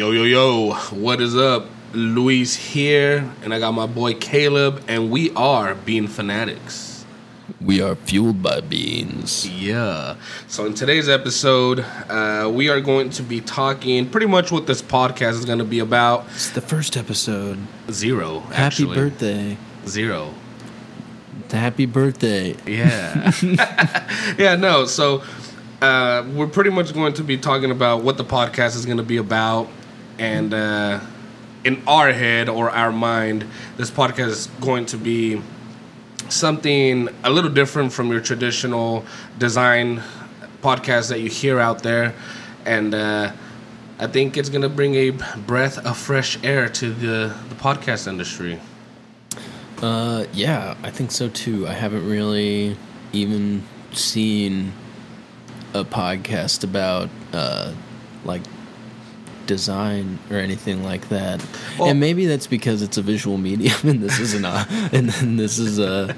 Yo, yo, yo, what is up? Luis here, and I got my boy Caleb, and we are Bean Fanatics. We are fueled by beans. Yeah. So, in today's episode, uh, we are going to be talking pretty much what this podcast is going to be about. It's the first episode. Zero. Happy actually. birthday. Zero. Happy birthday. Yeah. yeah, no. So uh, we're pretty much going to be talking about what the podcast is going to be about. And uh, in our head or our mind, this podcast is going to be something a little different from your traditional design podcast that you hear out there. And uh, I think it's going to bring a breath of fresh air to the, the podcast industry. Uh, yeah, I think so too. I haven't really even seen a podcast about uh, like design or anything like that. Well- and maybe that's because it's a visual medium, and this is an au- and then this is a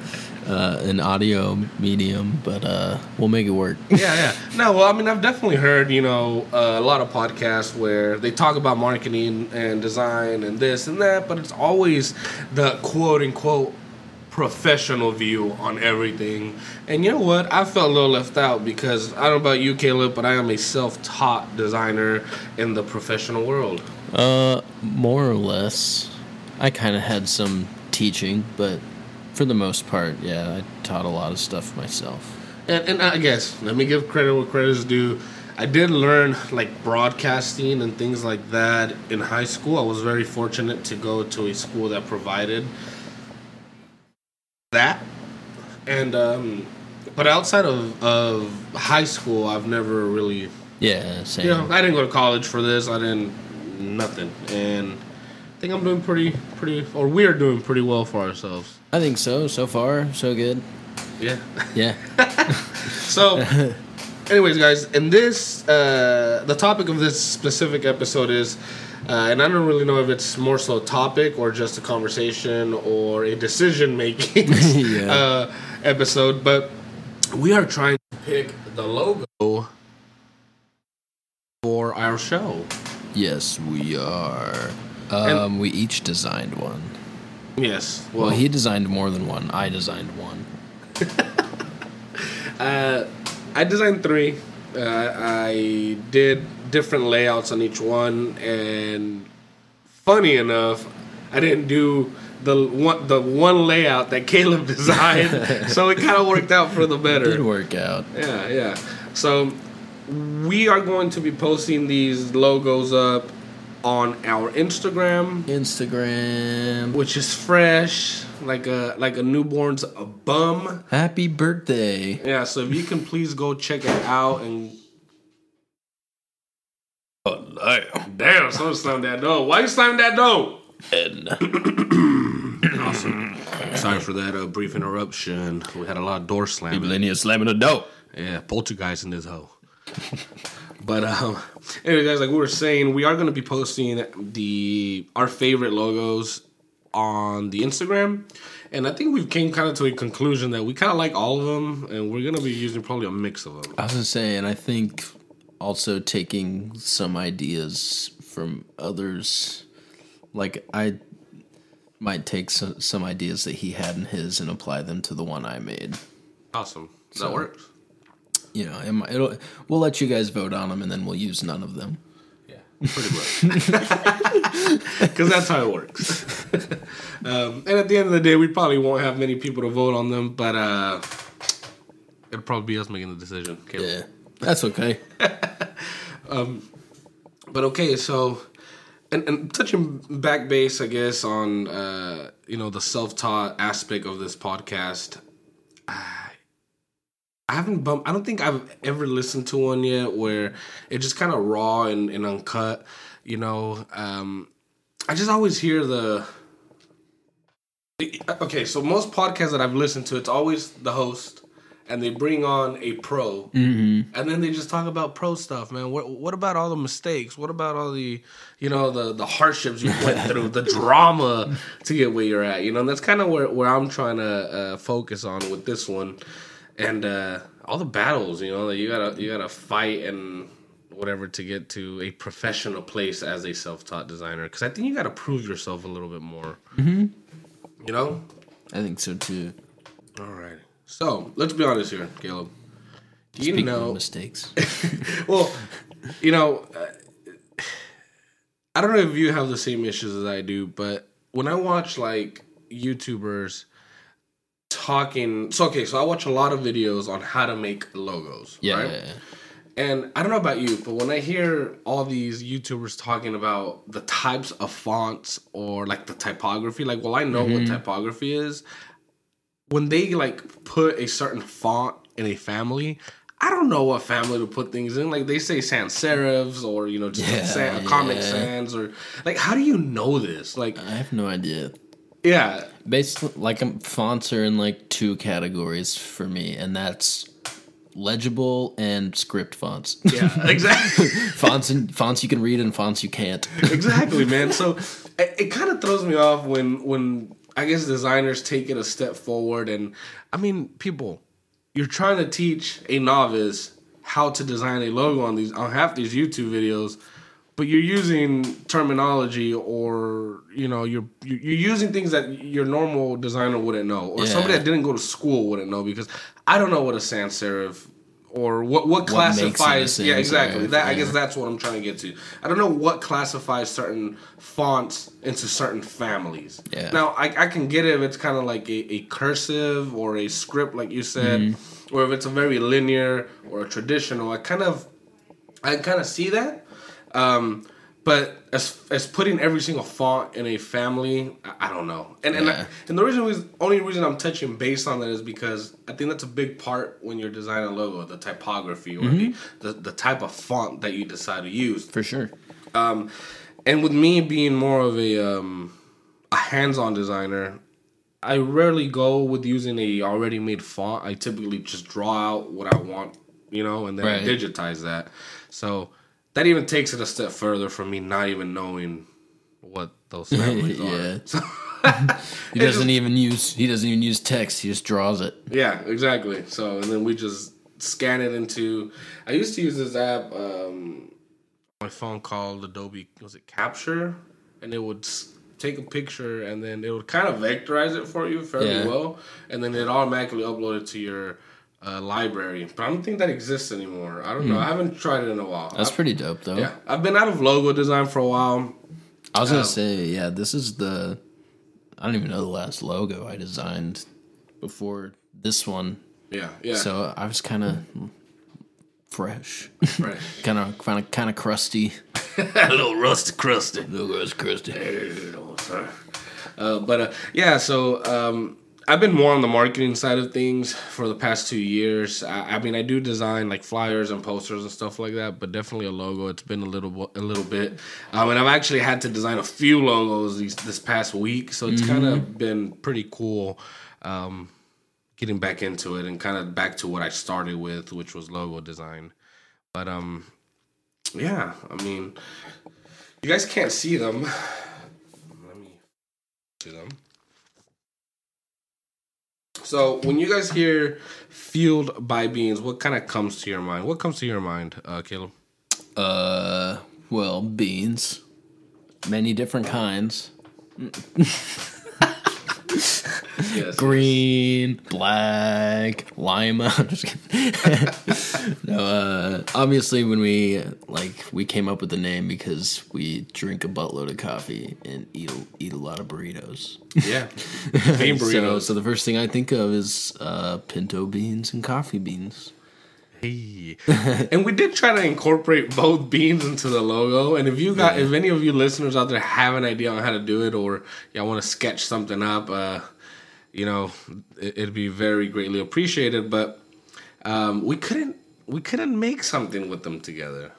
uh, an audio medium. But uh, we'll make it work. yeah, yeah. No, well, I mean, I've definitely heard, you know, uh, a lot of podcasts where they talk about marketing and design and this and that, but it's always the quote unquote professional view on everything. And you know what? I felt a little left out because I don't know about you, Caleb, but I am a self taught designer in the professional world. Uh, more or less. I kind of had some teaching, but for the most part, yeah, I taught a lot of stuff myself. And, and I guess let me give credit where credit is due. I did learn like broadcasting and things like that in high school. I was very fortunate to go to a school that provided that. And um, but outside of of high school, I've never really Yeah, same. you know I didn't go to college for this. I didn't nothing, and I think I'm doing pretty pretty or we're doing pretty well for ourselves. I think so. So far, so good. Yeah. Yeah. So, anyways, guys, in this, uh, the topic of this specific episode is, uh, and I don't really know if it's more so a topic or just a conversation or a decision making Yeah. uh, episode, but we are trying to pick the logo for our show. yes, we are. Um, we each designed one. Yes. Well, he designed more than one. I designed one. Uh, I designed three. Uh, I did different layouts on each one, and funny enough, I didn't do the one the one layout that Caleb designed, so it kind of worked out for the better. Did better. work out. Yeah, yeah. So we are going to be posting these logos up on our Instagram, Instagram. which is fresh, like a like a newborn's a bum. Happy birthday. Yeah, so if you can please go check it out and damn. damn, someone slammed that door. Why you slamming that door? And Awesome. Sorry for that uh, brief interruption. We had a lot of door slamming. people in here slamming the door. Yeah, poltergeist in this hoe. but um, anyway, guys, like we were saying, we are going to be posting the our favorite logos on the Instagram, and I think we've came kind of to a conclusion that we kind of like all of them, and we're going to be using probably a mix of them. I was gonna say, and I think also taking some ideas from others, like I might take some, some ideas that he had in his and apply them to the one I made. Awesome. That So- works. You know, it, might- it'll, we'll let you guys vote on them, and then we'll use none of them. Yeah, pretty much. Because that's how it works. um, and at the end of the day, we probably won't have many people to vote on them, but uh, it'll probably be us making the decision. Caleb. Yeah, that's okay. But okay, so and, and touching back base, I guess on uh, you know the self-taught aspect of this podcast. I, I haven't bumped. I don't think I've ever listened to one yet where it's just kind of raw and, and uncut. You know, um, I just always hear the. Okay, so most podcasts that I've listened to, it's always the host, and they bring on a pro, and then they just talk about pro stuff, man. What what about all the mistakes? What about all the you know the the hardships you went through, the drama to get where you're at? You know, and that's kind of where where I'm trying to uh, focus on with this one, and uh, all the battles. You know, that you gotta you gotta fight and whatever to get to a professional place as a self-taught designer because I think you got to prove yourself a little bit more. Mm-hmm. You know. I think so too. All right. So let's be honest here, Caleb. Do you Speaking know? mistakes. well, you know, uh, I don't know if you have the same issues as I do, but when I watch like YouTubers talking, so okay, so I watch a lot of videos on how to make logos, Yeah. right? And I don't know about you, but when I hear all these YouTubers talking about the types of fonts or like the typography, like, well, I know what typography is. When they like put a certain font in a family, I don't know what family to put things in. Like they say sans serifs or you know just Yeah, sans, comic sans or like how do you know this? Like I have no idea. yeah, Basically, like um, fonts are in like two categories for me, and that's legible and script fonts. yeah, exactly. fonts and fonts you can read and fonts you can't. exactly, man. So it, it kind of throws me off when when I guess designers take it a step forward, and I mean, people, you're trying to teach a novice how to design a logo on these on half these YouTube videos. But you're using terminology, or you know, you're you're using things that your normal designer wouldn't know, or somebody that didn't go to school wouldn't know. Because I don't know what a sans serif or what what What makes it a classifies. Yeah, exactly. That I guess that's what I'm trying to get to. I don't know what classifies certain fonts into certain families. Yeah. Now I, I can get it if it's kind of like a, a cursive or a script, like you said, Mm-hmm. or if it's a very linear or a traditional. I kind of I kind of see that. Um, but as as putting every single font in a family, I, I don't know. And and, Yeah. and the reason was only reason I'm touching base on that is because I think that's a big part when you're designing a logo, the typography or Mm-hmm. the, the the type of font that you decide to use. For sure. And with me being more of a um, a hands-on designer, I rarely go with using a already made font. I typically just draw out what I want, you know, and then Right. digitize that. So that even takes it a step further from me not even knowing what those families Yeah. are. So, He doesn't even use he doesn't even use text. He just draws it. yeah, exactly. So and then we just scan it into. I used to use this app, um, my phone called Adobe. Was it Capture? And it would take a picture and then it would kind of vectorize it for you fairly Yeah. well, and then it automatically uploaded to your uh, library. But I don't think that exists anymore. I don't know. I haven't tried it in a while. Hmm. That's I- pretty dope though. yeah, I've been out of logo design for a while. I was gonna Um, say, yeah, this is the I don't even know the last logo I designed before this one. Yeah, yeah. So I was kind of fresh, right. kind of kind of kind of crusty. a little rusty crusty. Logo is crusty. Uh, but uh, yeah, so um, I've been more on the marketing side of things for the past two years. I, I mean, I do design like flyers and posters and stuff like that, but definitely a logo. It's been a little a little bit, um, and I've actually had to design a few logos these, this past week, so it's kind of been pretty cool. Um, getting back into it and kind of back to what I started with, which was logo design. But um, yeah, I mean, you guys can't see them. Let me see them. So when you guys hear "fueled by beans," what kind of comes to your mind? What comes to your mind, uh, Caleb? Uh, well, beans, many different kinds. Yes. green, black, lima. I'm just kidding. no, uh, obviously when we like we came up with the name because we drink a buttload of coffee and eat a, eat a lot of burritos. Yeah. Bean So, burritos. so the first thing I think of is uh, pinto beans and coffee beans. Hey. and we did try to incorporate both beans into the logo. And if you got, if any of you listeners out there have an idea on how to do it, or y'all want to sketch something up, uh, you know, it, it'd be very greatly appreciated. But um, we couldn't, we couldn't make something with them together.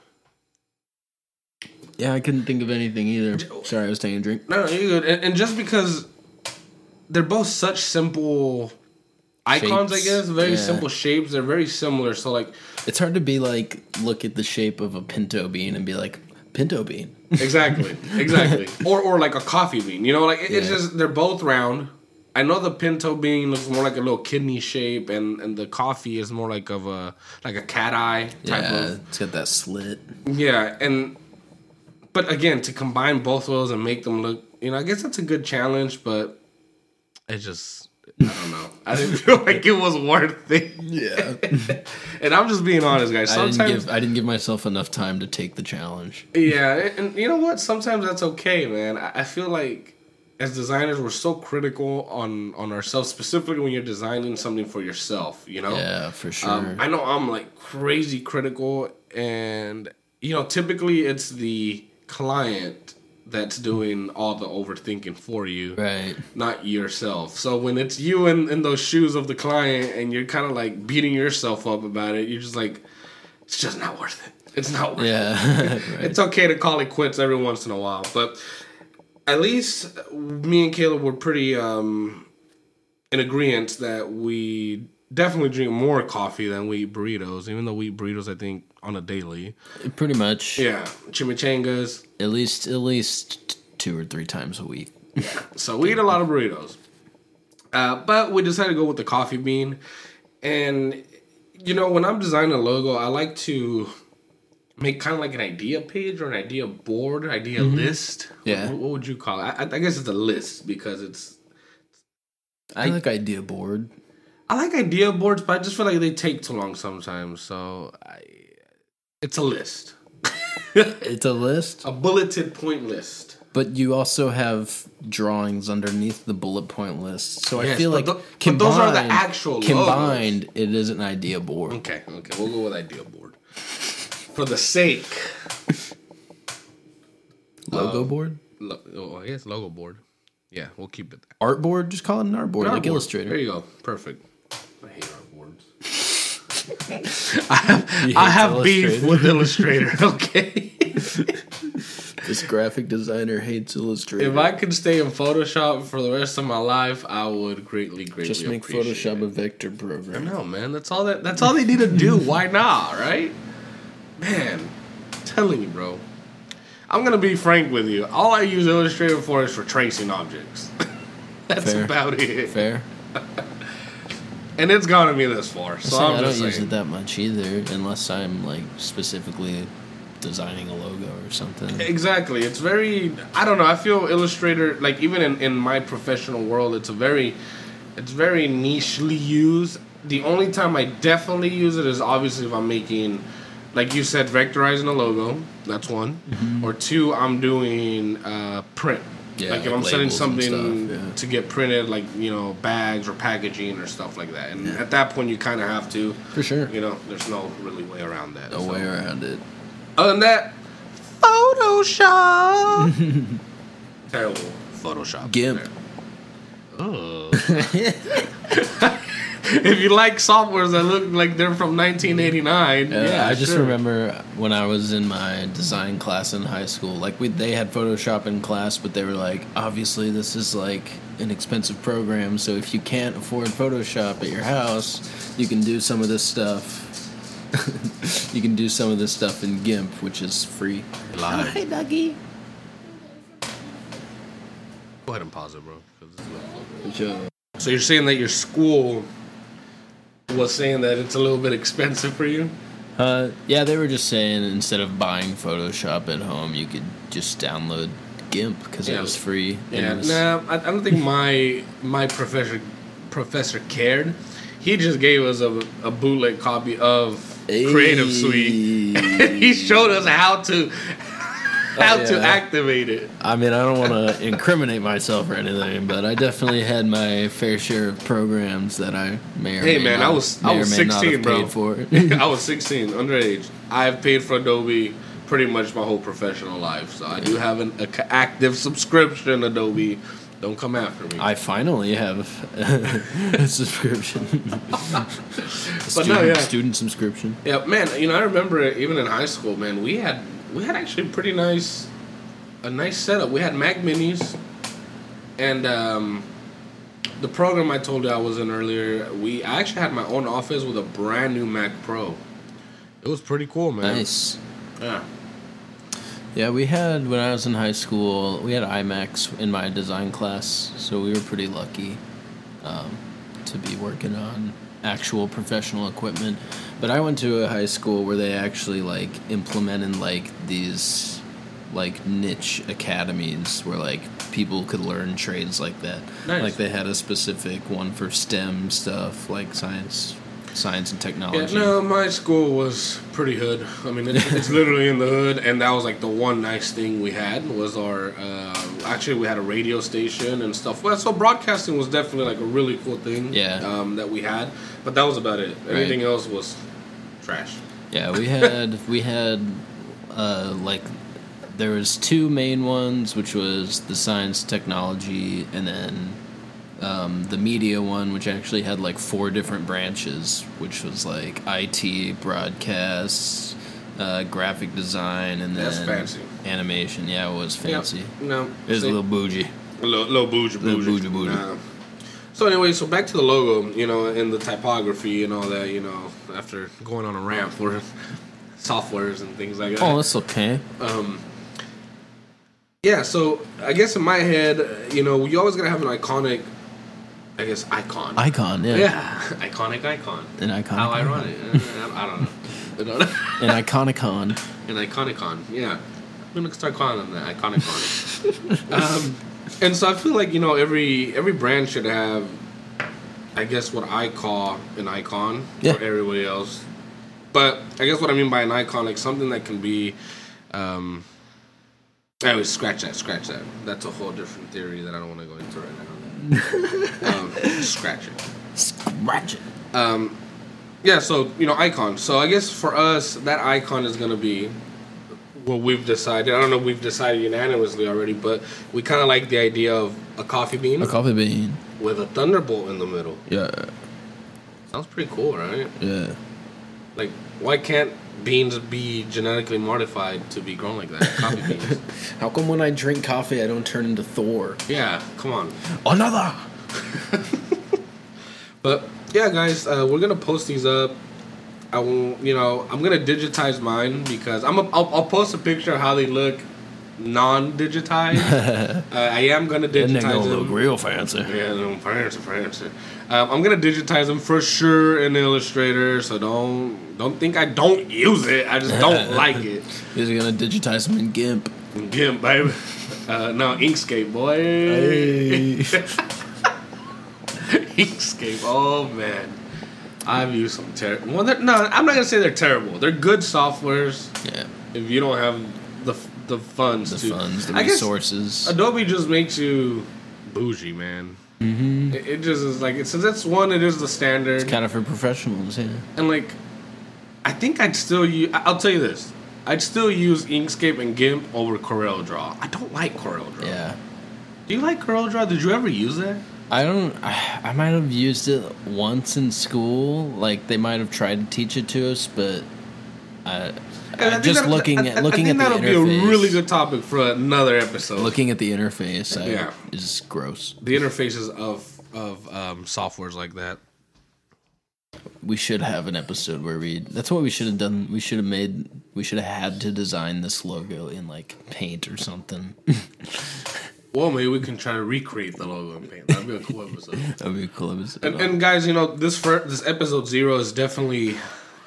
Yeah, I couldn't think of anything either. Sorry, I was taking a drink. No, no, you're good. And, and just because they're both such simple icons, Shapes. I guess, very Yeah. simple shapes. They're very similar. So like, It's hard to be like look at the shape of a pinto bean and be like pinto bean. exactly, exactly, or or like a coffee bean. You know, like it, it's just they're both round. I know the pinto bean looks more like a little kidney shape, and and the coffee is more like of a like a cat eye type Yeah, of it's got that slit. yeah, and but again, to combine both of those and make them look, you know, I guess that's a good challenge, but it just I don't know. I didn't feel like it was worth it. Yeah. And I'm just being honest, guys. I didn't Sometimes give I didn't give myself enough time to take the challenge. Yeah, and, and you know what? Sometimes that's okay, man. I, I feel like as designers, we're so critical on on ourselves, specifically when you're designing something for yourself. You know, Yeah, for sure. um, I know I'm like crazy critical, and you know, typically it's the client that's doing all the overthinking for you, right. not yourself. So when it's you in, in those shoes of the client, and you're kind of like beating yourself up about it, you're just like, it's just not worth it. It's not worth it Yeah. right. it's okay to call it quits every once in a while, but at least me and Caleb were pretty um, in agreement that we definitely drink more coffee than we eat burritos, even though we eat burritos, I think, on a daily. Pretty much. Yeah, chimichangas. At least at least two or three times a week. So we eat a lot of burritos. Uh, but we decided to go with the coffee bean. And, you know, when I'm designing a logo, I like to make kind of like an idea page or an idea board, idea list. Yeah. What, what would you call it? I, I guess it's a list because it's. I like idea board. I like idea boards, but I just feel like they take too long sometimes. So I, it's a list, It's a list, a bulleted point list. but you also have drawings underneath the bullet point list. So I feel like tho- but those are the combined- actual logos. combined. It is an idea board. Okay, okay, we'll go with idea board. For the sake Logo Um, board, Lo- oh, I guess logo board. Yeah, we'll keep it there. art board. Just call it an art board, like Artboard. Illustrator. There you go. Perfect. I hate artboards. You I hate have beef with Illustrator. Okay. This graphic designer hates Illustrator. if I could stay in Photoshop for the rest of my life, I would greatly, greatly just make Photoshop It. a vector program. I know, man. That's all that. That's all they need to do. Why not? Right? Man, I'm telling you, bro. I'm gonna be frank with you. All I use Illustrator for is for tracing objects. That's Fair. about it. Fair. And it's gotten me this far. So I'm I don't use it that much either, unless I'm like specifically designing a logo or something. Exactly. It's very I don't know, I feel Illustrator like even in, in my professional world it's a very it's very nichely used. The only time I definitely use it is obviously if I'm making like you said, vectorizing a logo, that's one. Or two, I'm doing uh, print. Yeah, like if like I'm sending something yeah. to get printed, like, you know, bags or packaging or stuff like that. And at that point you kinda have to For sure. you know, there's no really way around that. No so. way around it. Other than that, Photoshop. Terrible Photoshop. GIMP. Ugh. if you like softwares that look like they're from 1989, Yeah, yeah, I just remember when I was in my design class in high school. Like we, they had Photoshop in class, but they were like, obviously this is like an expensive program. So if you can't afford Photoshop at your house, you can do some of this stuff. you can do some of this stuff in GIMP, which is free. Live. Hi, Dougie. Go ahead and pause it, bro. 'cause this is- uh, So you're saying that your school was saying that it's a little bit expensive for you? Uh, yeah, they were just saying instead of buying Photoshop at home, you could just download GIMP because Yeah. it was free. Yeah, was- nah, I, I don't think my my professor professor cared. He just gave us a, a bootleg copy of Creative Suite. he showed us how to how to activate it. I mean, I don't want to incriminate myself or anything, but I definitely had my fair share of programs that I may or Hey may man, not, I was I was 16, bro. for. I was 16, underage. I've paid for Adobe pretty much my whole professional life, so I do have an a active subscription. Adobe, don't come after me. I finally have a subscription. A But no, student, yeah. student subscription. Yeah, man. You know, I remember even in high school, man. We had we had actually pretty nice, a nice setup. We had Mac Minis, and um, the program I told you I was in earlier. We I actually had my own office with a brand new Mac Pro. It was pretty cool, man. Nice. Yeah. Yeah, we had when I was in high school, we had iMacs in my design class, so we were pretty lucky. um, to be working on actual professional equipment. But I went to a high school where they actually like implemented like these like niche academies where like people could learn trades like that. Nice. Like they had a specific one for STEM stuff, like science, science and Yeah, technology. no, my school was pretty hood. I mean, it's, it's literally in the hood, and that was like the one nice thing we had was our. Uh, actually, we had a radio station and stuff. Well, so broadcasting was definitely like a really cool thing. Yeah. Um, that we had, but that was about it. Everything else was trash. Yeah, we had we had uh, like there was two main ones, which was the science technology, and then um, the media one, which actually had like four different branches, which was like IT, broadcast, uh, graphic design, and then That's fancy. animation. Yeah, it was fancy. Yep. No, It was see? a little bougie. A little, little bougie, Little bougie, bougie, bougie. Nah. So anyway, so back to the logo, you know, and the typography and all that, you know, after going on a rant for softwares and things like that. Oh, that's okay. Yeah, so I guess in my head, you know, you always gotta have an iconic, I guess, icon. Icon, yeah. yeah, iconic icon. An icon. How ironic. Uh, I don't know. I don't know. An iconicon. An iconicon, yeah. I'm gonna start calling them that iconicon. um, and so I feel like you know every every brand should have, I guess what I call an icon Yeah. for everybody else. But I guess what I mean by an icon, like something that can be, um, anyway, scratch that, scratch that. That's a whole different theory that I don't want to go into right now. Um, scratch it. Scratch it. Yeah, so you know, icon. So I guess for us, that icon is gonna be what we've decided. I don't know if we've decided unanimously already, but we kind of like the idea of a coffee bean A coffee bean. with a thunderbolt in the middle. Yeah. Sounds pretty cool, right? Yeah. Like, why can't beans be genetically modified to be grown like that? Coffee beans. How come when I drink coffee I don't turn into Thor? Yeah, come on. Another. But yeah, guys, uh, we're gonna post these up. I will, you know, I'm gonna digitize mine because I'm. A, I'll, I'll post a picture of how they look non-digitized. uh, I am gonna digitize. And they look real fancy. Yeah, fancy, fancy. Um, I'm gonna digitize them for sure in Illustrator. So don't don't think I don't use it. I just don't like it. He's gonna digitize them in GIMP. GIMP, baby. Uh, no, Inkscape, boy. Inkscape. Oh man, I've used some terrible. Well, no, I'm not gonna say they're terrible. They're good softwares. yeah. If you don't have the the funds, The to, funds, the I resources. Adobe just makes you bougie, man. Mm-hmm. It, it just is like it, since that's one, it is the standard, It's kind of for professionals, yeah. and like I think I'd still use. I'll tell you this. I'd still use Inkscape and GIMP over Corel Draw. I don't like Corel Draw. Yeah. Do you like Corel Draw? Did you ever use that? I don't. I, I might have used it once in school. Like they might have tried to teach it to us, but I, Just looking I- I- at looking I at the that'll interface. be a really good topic for another episode. Looking at the interface, I, Yeah. is gross. the interfaces of of um, softwares like that. We should have an episode where we. That's what we should have done. We should have made. We should have had to design this logo in like paint or something. Well, maybe we can try to recreate the logo in paint. That'd be a cool episode. That'd be a cool episode. And, and guys, you know this for this episode zero is definitely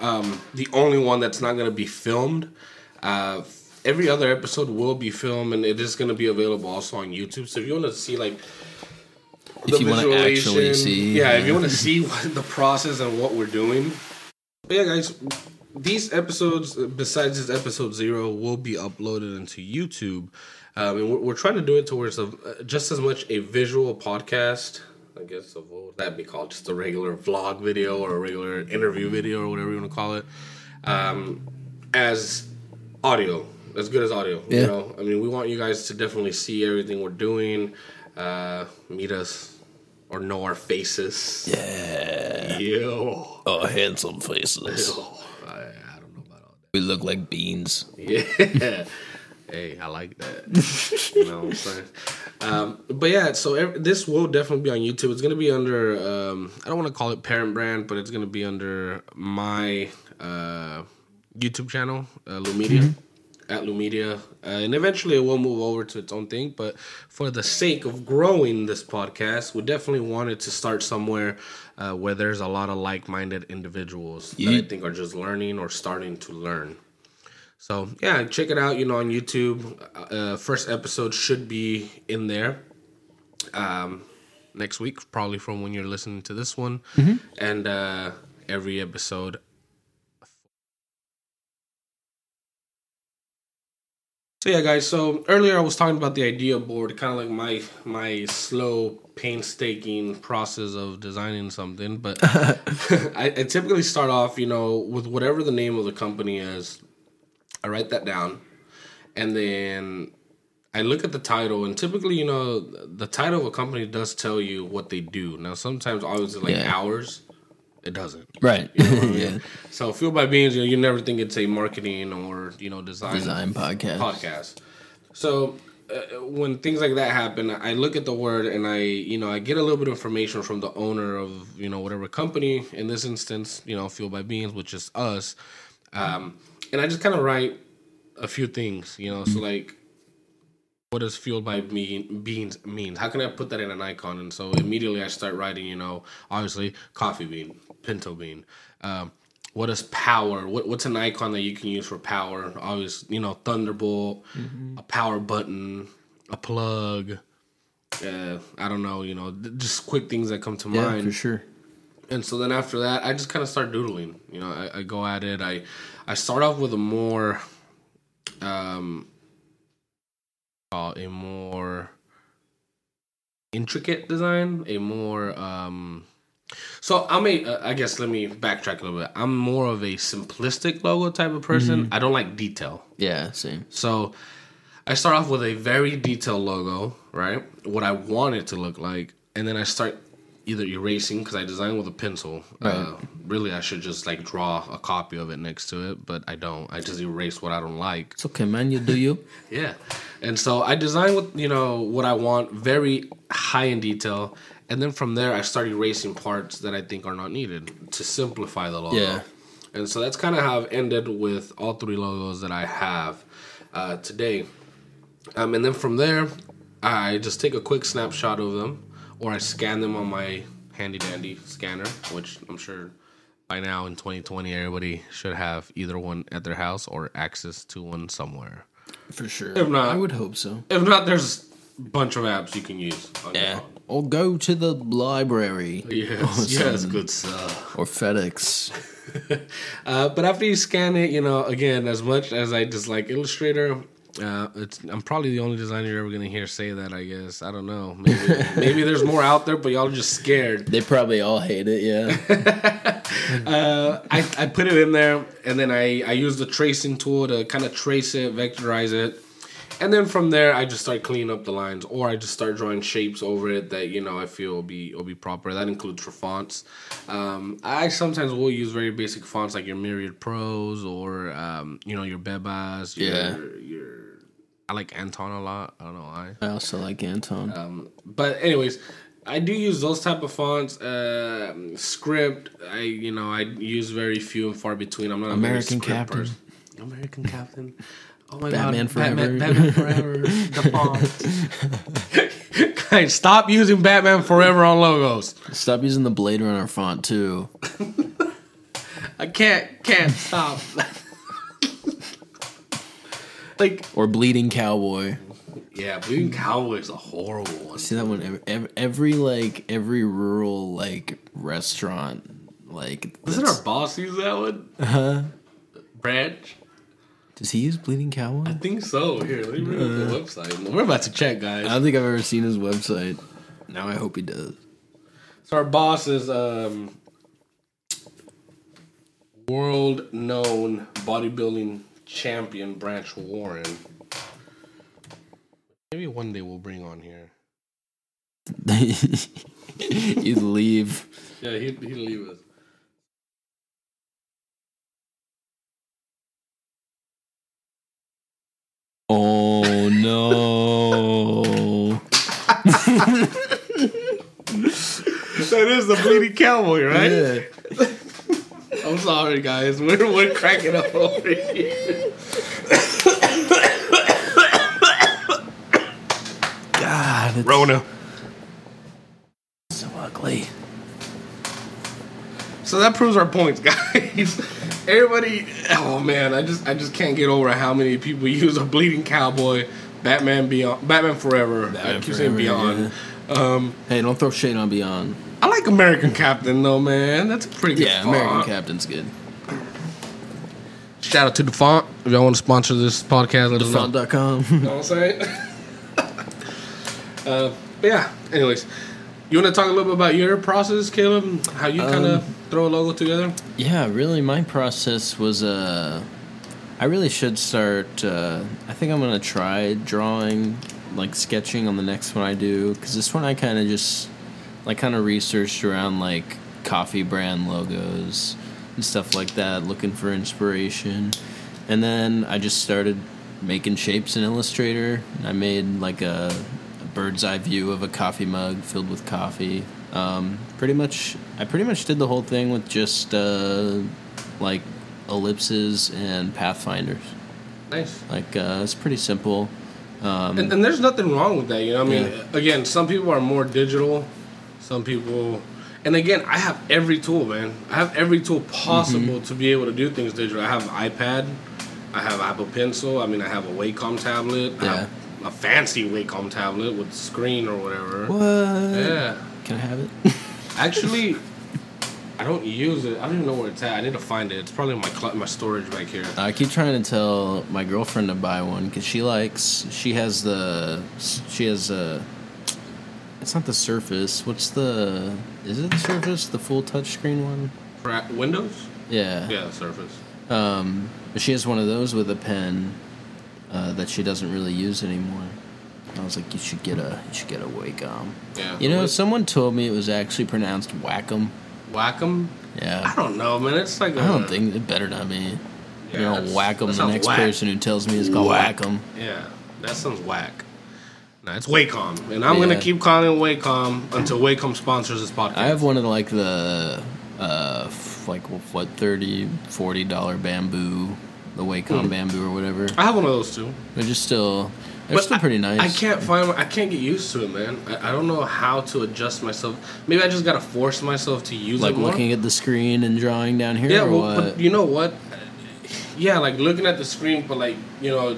um, the only one that's not going to be filmed. Uh, every other episode will be filmed, and it is going to be available also on YouTube. So if you want to see like If you wanna actually visualization- see, yeah, if you want to see what the process and what we're doing, but yeah, guys, these episodes besides this episode zero will be uploaded into YouTube, um, and we're, we're trying to do it towards a, just as much a visual podcast. I guess of what would that be called? Just a regular vlog video or a regular interview video or whatever you want to call it, um, as audio, as good as audio. Yeah. You know, I mean, we want you guys to definitely see everything we're doing, uh, meet us. Or know our faces. yeah. Yo. Oh, handsome faces. Oh, I, I don't know about all We look like beans. Yeah. Hey, I like that. you know what I'm saying? Um, but yeah, so this will definitely be on YouTube. It's going to be under, um, I don't want to call it parent brand, but it's going to be under my uh, YouTube channel, uh, Lumedia. at Lumedia, uh, and eventually it will move over to its own thing. But for the sake of growing this podcast, we definitely wanted to start somewhere uh, where there's a lot of like-minded individuals that I think are just learning or starting to learn. So yeah, check it out. You know, on YouTube. Uh, first episode should be in there. Um, next week, probably from when you're listening to this one, and uh, every episode. So yeah, guys. So earlier I was talking about the idea board, kind of like my my slow, painstaking process of designing something. But I, I typically start off, you know, with whatever the name of the company is. I write that down, and then I look at the title, and typically, you know, the title of a company does tell you what they do. Now, sometimes, obviously, like Yeah. hours, it doesn't. Right. You know I mean? yeah. So, Fueled by Beans, you know, you never think it's a marketing or you know design Design podcast. podcast. So uh, when things like that happen, I look at the word and I, you know, I get a little bit of information from the owner of, you know, whatever company. In this instance, you know, Fueled by Beans, which is us. Um, and I just kind of write a few things, you know. So like, what does fueled by bean, beans mean? How can I put that in an icon? And so immediately I start writing, you know, obviously coffee bean, pinto bean. Um, what is power? What, what's an icon that you can use for power? Obviously, you know, thunderbolt, a power button, a plug. Uh, I don't know, you know, just quick things that come to Yeah, mind for sure. And so then after that i just kind of start doodling you know I, I go at it. I i start off with a more um a more intricate design a more um so i'm a uh, i guess let me backtrack a little bit. I'm more of a simplistic logo type of person. I don't like detail. Yeah, same. so I start off with a very detailed logo, right? What I want it to look like, and then I start either erasing because I design with a pencil. Uh, really, I should just like draw a copy of it next to it, but I don't. I just erase what I don't like. It's okay, man. You do you. Yeah, and so I design with you know what I want, very high in detail, and then from there I start erasing parts that I think are not needed to simplify the logo. Yeah. And so that's kind of how I've ended with all three logos that I have uh, today. Um, and then from there, I just take a quick snapshot of them, or I scan them on my handy dandy scanner, which I'm sure by now in 2020 everybody should have either one at their house or access to one somewhere. For sure. If not- I would hope so. If not, there's a bunch of apps you can use. On your Yeah. phone. Or go to the library. Yes, yes, good stuff. Or FedEx. Uh, but after you scan it, you know, again, as much as I dislike Illustrator, uh, it's, I'm probably the only designer you're ever gonna hear say that. I guess I don't know. Maybe, maybe there's more out there, but y'all are just scared. They probably all hate it, yeah. Uh, I, I put it in there, and then I I use the tracing tool to kind of trace it, vectorize it, and then from there I just start cleaning up the lines, or I just start drawing shapes over it that you know I feel will be will be proper. That includes for fonts. Um, I sometimes will use very basic fonts like your Myriad Pros or um, you know your Bebas. Your, Yeah. Your I like Anton a lot. I don't know why. I also like Anton. Um, but anyways, I do use those type of fonts. Uh, script, I you know I use very few and far between. I'm not American a Captain. person. American Captain. Oh my Batman god, Forever. Batman, Batman Forever. the font. Guys, stop using Batman Forever on logos. Stop using the Blade Runner font too. I can't can't stop. Like Or Bleeding Cowboy. yeah, Bleeding Cowboy is a horrible one. See that one? Every, every, every like every rural like restaurant like. Doesn't our boss use that one? Uh-huh. Branch. Does he use Bleeding Cowboy? I think so. Here, let me bring up the website. We're about to check, guys. I don't think I've ever seen his website. Now I hope he does. So our boss is um, world known bodybuilding champion Branch Warren. Maybe one day we'll bring on here. You'd leave. Yeah, he'd, he'd leave us. Oh no. That is the bleeding cowboy, right? Yeah. I'm sorry, guys. We're we're cracking up over here. God, it's Rona. so ugly. So that proves our points, guys. Everybody, oh man, I just I just can't get over how many people use a bleeding cowboy, Batman Beyond, Batman Forever. Batman I keep saying Forever, Beyond. Um, Hey, don't throw shade on Beyond. I like American Captain though, man. That's a pretty good. Yeah, font. American Captain's good. Shout out to the font. If y'all want to sponsor this podcast, let us know. Font.com. You know what I'm saying? uh, but yeah. Anyways, you want to talk a little bit about your process, Caleb? How you kind of Um, throw a logo together? Yeah, really, my process was uh, I really should start. Uh, I think I'm gonna try drawing, like sketching on the next one I do, because this one I kind of just like kind of researched around like coffee brand logos and stuff like that, looking for inspiration, and then I just started making shapes in Illustrator. I made like a, a bird's eye view of a coffee mug filled with coffee. Um, pretty much, I pretty much did the whole thing with just uh, like ellipses and pathfinders. Nice. Like uh, it's pretty simple. Um, And, and there's nothing wrong with that, you know. I mean, Yeah. again, some people are more digital, some people, and again, I have every tool, man. I have every tool possible mm-hmm. to be able to do things digital. I have iPad, I have Apple Pencil. I mean, I have a Wacom tablet. I have a fancy Wacom tablet with screen or whatever. what? Yeah, Can I have it? actually, I don't use it. I don't even know where it's at. I need to find it. It's probably in my cl- my storage back here. I keep trying to tell my girlfriend to buy one because she likes. She has the. She has a. It's not the Surface. What's the? Is it the Surface? The full touchscreen one? Windows? Yeah. Yeah, the Surface. Um, but she has one of those with a pen uh, that she doesn't really use anymore. I was like, you should get a, you should get a Wacom. Yeah. You know, someone told me it was actually pronounced Wacom. Wacom? Yeah. I don't know, man. It's like I don't think it better not be. Yeah, you know, that's- whack 'em. that The sounds next whack. person who tells me it's called Whack. 'em. Yeah, that sounds whack. No, it's Wacom, and I'm gonna keep calling it Wacom until Wacom sponsors this podcast. I have one of the, like the, uh, f- like what 30 40 dollar bamboo, the Wacom Hmm. bamboo or whatever. I have one of those too. They're just still, they're still I- pretty nice. I can't find. I can't get used to it, man. I, I don't know how to adjust myself. Maybe I just gotta force myself to use like it more. looking at the screen and drawing down here yeah, or well, but you know what? Yeah, like looking at the screen, but like you know,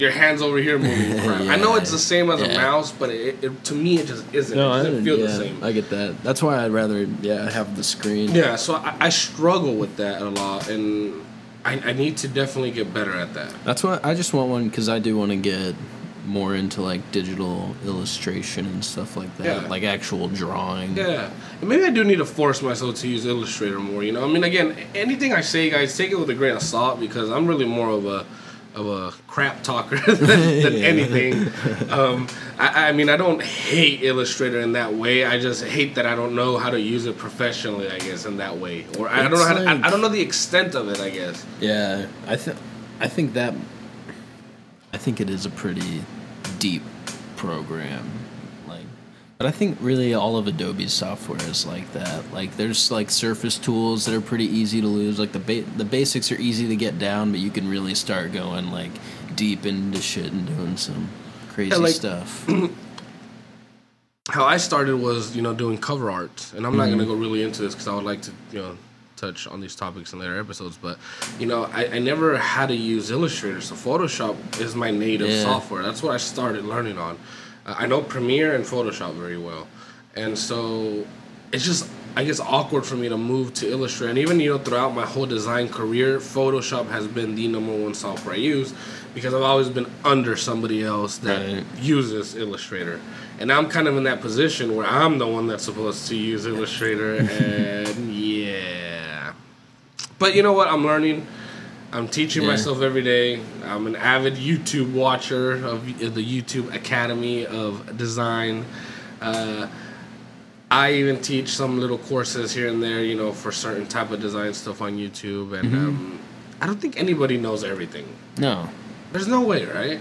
your hands over here moving. crap. I know it's the same as a mouse, but it, it, to me it just isn't. no, it I, doesn't feel yeah, the same. I get that. That's why I'd rather yeah have the screen. Yeah, so I, I struggle with that a lot, and I, I need to definitely get better at that. That's why I just want one because I do want to get more into like digital illustration and stuff like that, Yeah. like actual drawing. Yeah, and maybe I do need to force myself to use Illustrator more. You know, I mean, again, anything I say, guys, take it with a grain of salt because I'm really more of a of a crap talker than, than Yeah. anything. Um, I, I mean, I don't hate Illustrator in that way. I just hate that I don't know how to use it professionally. I guess in that way, or I don't know how to, like- I, I don't know the extent of it. I guess. Yeah, I think I think that I think it is a pretty deep program. But I think really all of Adobe's software is like that. Like there's like surface tools that are pretty easy to lose. Like the ba- the basics are easy to get down, but you can really start going like deep into shit and doing some crazy like- stuff. how I started was you know doing cover art, and I'm not Mm-hmm. gonna go really into this because I would like to you know touch on these topics in later episodes. But you know I, I never had to use Illustrator, so Photoshop is my native Yeah. software. That's what I started learning on. I know Premiere and Photoshop very well, and so it's just I guess awkward for me to move to Illustrator. And even you know throughout my whole design career, Photoshop has been the number one software I use because I've always been under somebody else that Right. uses Illustrator. And I'm kind of in that position where I'm the one that's supposed to use Illustrator, and yeah. But you know what? I'm learning. I'm teaching Yeah. myself every day. I'm an avid YouTube watcher of the YouTube Academy of Design. Uh, I even teach some little courses here and there, you know, for certain type of design stuff on YouTube. And um, I don't think anybody knows everything. no. There's no way, right?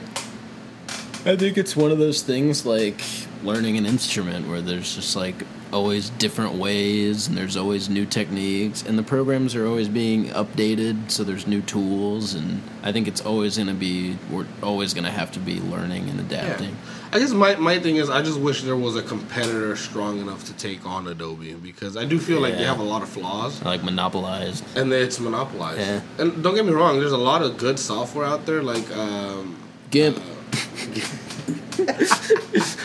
I think it's one of those things like learning an instrument where there's just like always different ways and there's always new techniques and the programs are always being updated so there's new tools and I think it's always going to be we're always going to have to be learning and adapting. I guess my, my thing is I just wish there was a competitor strong enough to take on Adobe because I do feel like they have a lot of flaws Like monopolized. and it's monopolized. Yeah. And don't get me wrong, there's a lot of good software out there like um, GIMP.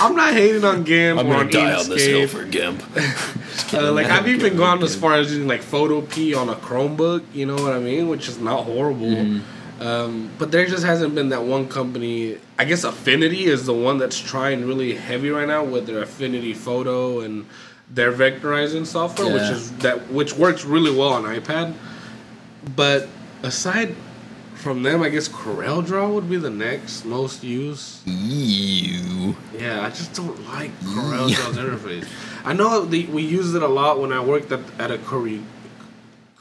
I'm not hating on GIMP or on Inkscape. for GIMP. Uh, like I've even gone as far as using like Photopea on a Chromebook, you know what I mean, which is not horrible. Mm-hmm. Um, but there just hasn't been that one company. I guess Affinity is the one that's trying really heavy right now with their Affinity Photo and their vectorizing software, which is that which works really well on iPad. But aside from them, I guess Corel Draw would be the next most used. You. Yeah, I just don't like CorelDRAW's interface. I know the, we used it a lot when I worked at, at a corru-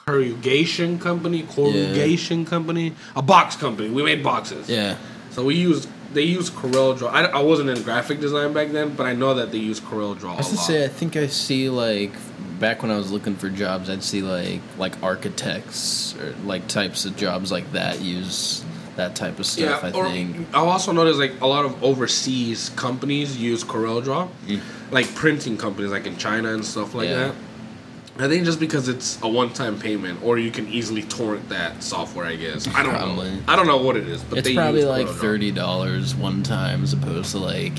corrugation company, corrugation company, a box company. We made boxes. Yeah. So we used they used CorelDRAW. I, I wasn't in graphic design back then, but I know that they use CorelDRAW I a was gonna say, I think I see like back when I was looking for jobs, I'd see like like architects or like types of jobs like that use that type of stuff. I or think. I also noticed like a lot of overseas companies use Corel CorelDRAW, like printing companies like in China and stuff like Mm. Yeah. that. I think just because it's a one-time payment, or you can easily torrent that software. I guess I don't Probably. know. I don't know what it is, but It's they probably use like CorelDRAW. thirty dollars one time as opposed to like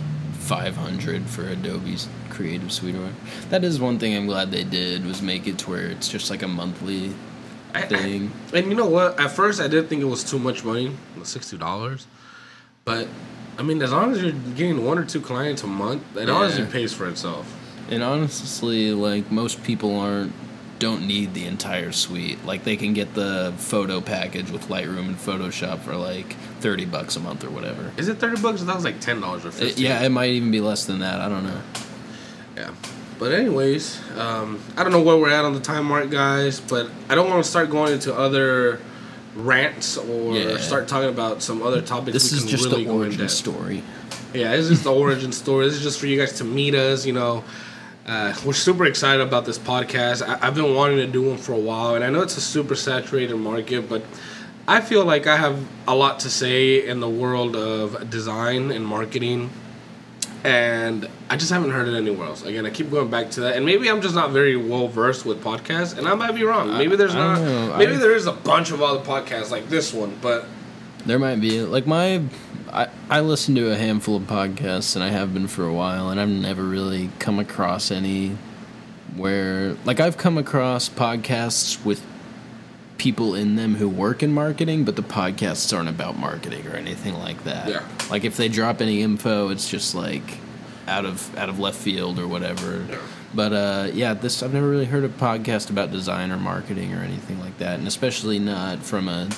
five hundred for Adobe's Creative Suite or. That is one thing I'm glad they did was make it to where it's just like a monthly I- I- thing. and you know what? At first, I did think it was too much money, sixty dollars. But I mean, as long as you're getting one or two clients a month, it Yeah. honestly pays for itself. And honestly, like most people aren't don't need the entire suite. Like they can get the photo package with Lightroom and Photoshop for like thirty bucks a month or whatever. Is it thirty bucks? That was like ten dollars or It- fifteen. yeah, it might even be less than that. I don't know. Yeah. But anyways, um, I don't know where we're at on the time mark, guys. But I don't want to start going into other rants or Yeah. start talking about some other topics. This we is can just really the origin story. Yeah, this is the origin story. This is just for you guys to meet us. You know, uh, we're super excited about this podcast. I- I've been wanting to do one for a while, and I know it's a super saturated market, but I feel like I have a lot to say in the world of design and marketing. And I just haven't heard it anywhere else. Again, I keep going back to that, and maybe I'm just not very well versed with podcasts, and I might be wrong. Maybe there's I don't not. Maybe I've- there is a bunch of other podcasts like this one, but There might be like my I, I listen to a handful of podcasts and I have been for a while and I've never really come across any where like I've come across podcasts with people in them who work in marketing but the podcasts aren't about marketing or anything like that. Yeah. Like if they drop any info it's just like out of out of left field or whatever. Yeah. But uh, yeah, this I've never really heard a podcast about design or marketing or anything like that, and especially not from a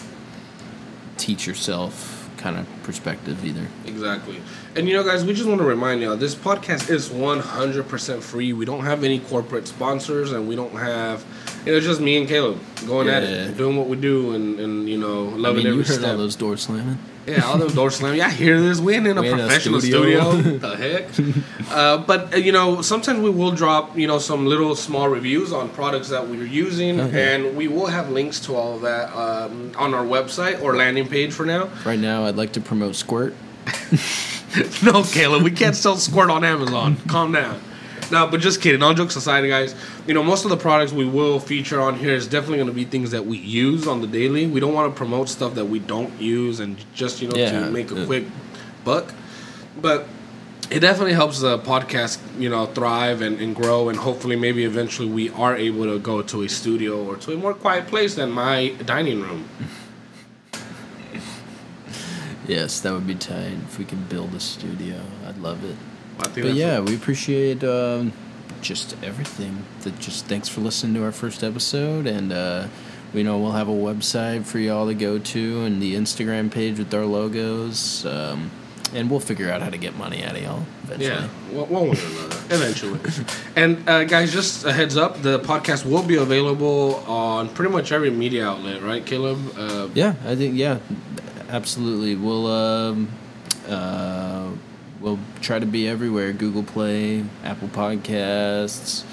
teach yourself kind of perspective either. Exactly. And you know, guys, we just want to remind y'all this podcast is 100% free. We don't have any corporate sponsors, and we don't have, you know, just me and Caleb going at Yeah. it, doing what we do, and, and you know, I loving mean, you every heard step. all those doors slamming. Yeah, all those doors slamming. Y'all hear this? We ain't in a We in a professional studio. studio. the heck? Uh, but uh, you know, sometimes we will drop you know some little small reviews on products that we're using, Okay. and we will have links to all of that um, on our website or landing page for now. Right now, I'd like to promote Squirt. no, Caleb, we can't sell squirt on Amazon. Calm down. No, but just kidding. All jokes aside, guys, you know, most of the products we will feature on here is definitely going to be things that we use on the daily. We don't want to promote stuff that we don't use and just, you know, Yeah. to make a quick buck. But it definitely helps the podcast, you know, thrive and, and grow. And hopefully, maybe eventually we are able to go to a studio or to a more quiet place than my dining room. Yes, that would be tight if we could build a studio. I'd love it. But yeah, we appreciate um, just everything. That just thanks for listening to our first episode, and uh, we know we'll have a website for y'all to go to, and the Instagram page with our logos, um, and we'll figure out how to get money out of y'all eventually. Yeah, one way or another, eventually. and uh, guys, just a heads up: the podcast will be available on pretty much every media outlet, right, Caleb? Uh, Yeah, I think yeah, absolutely. We'll um, uh, we'll try to be everywhere: Google Play, Apple Podcasts,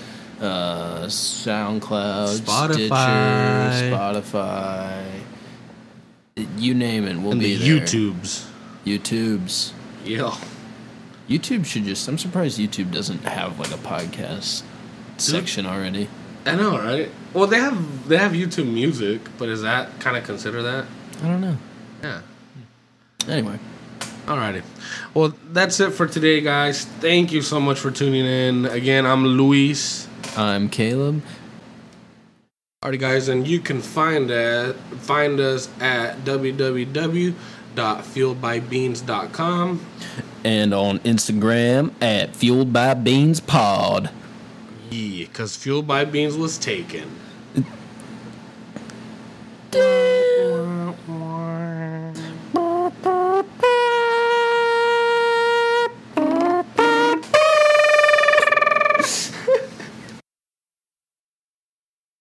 uh, SoundCloud, Spotify. Stitcher, Spotify. You name it, we'll and be the there. YouTubes. YouTube's. Yeah. YouTube should just. I'm surprised YouTube doesn't have like a podcast section already. I know, right? Well, they have they have YouTube Music, but is that kind of consider that? I don't know. Yeah. Anyway, Alrighty. Well, that's it for today, guys. Thank you so much for tuning in. Again, I'm Luis. I'm Caleb. Alrighty, guys, and you can find find us at www.fueledbybeans.com. and on Instagram at Fueled by Beans Pod. Yeah, because Fueled by Beans was taken.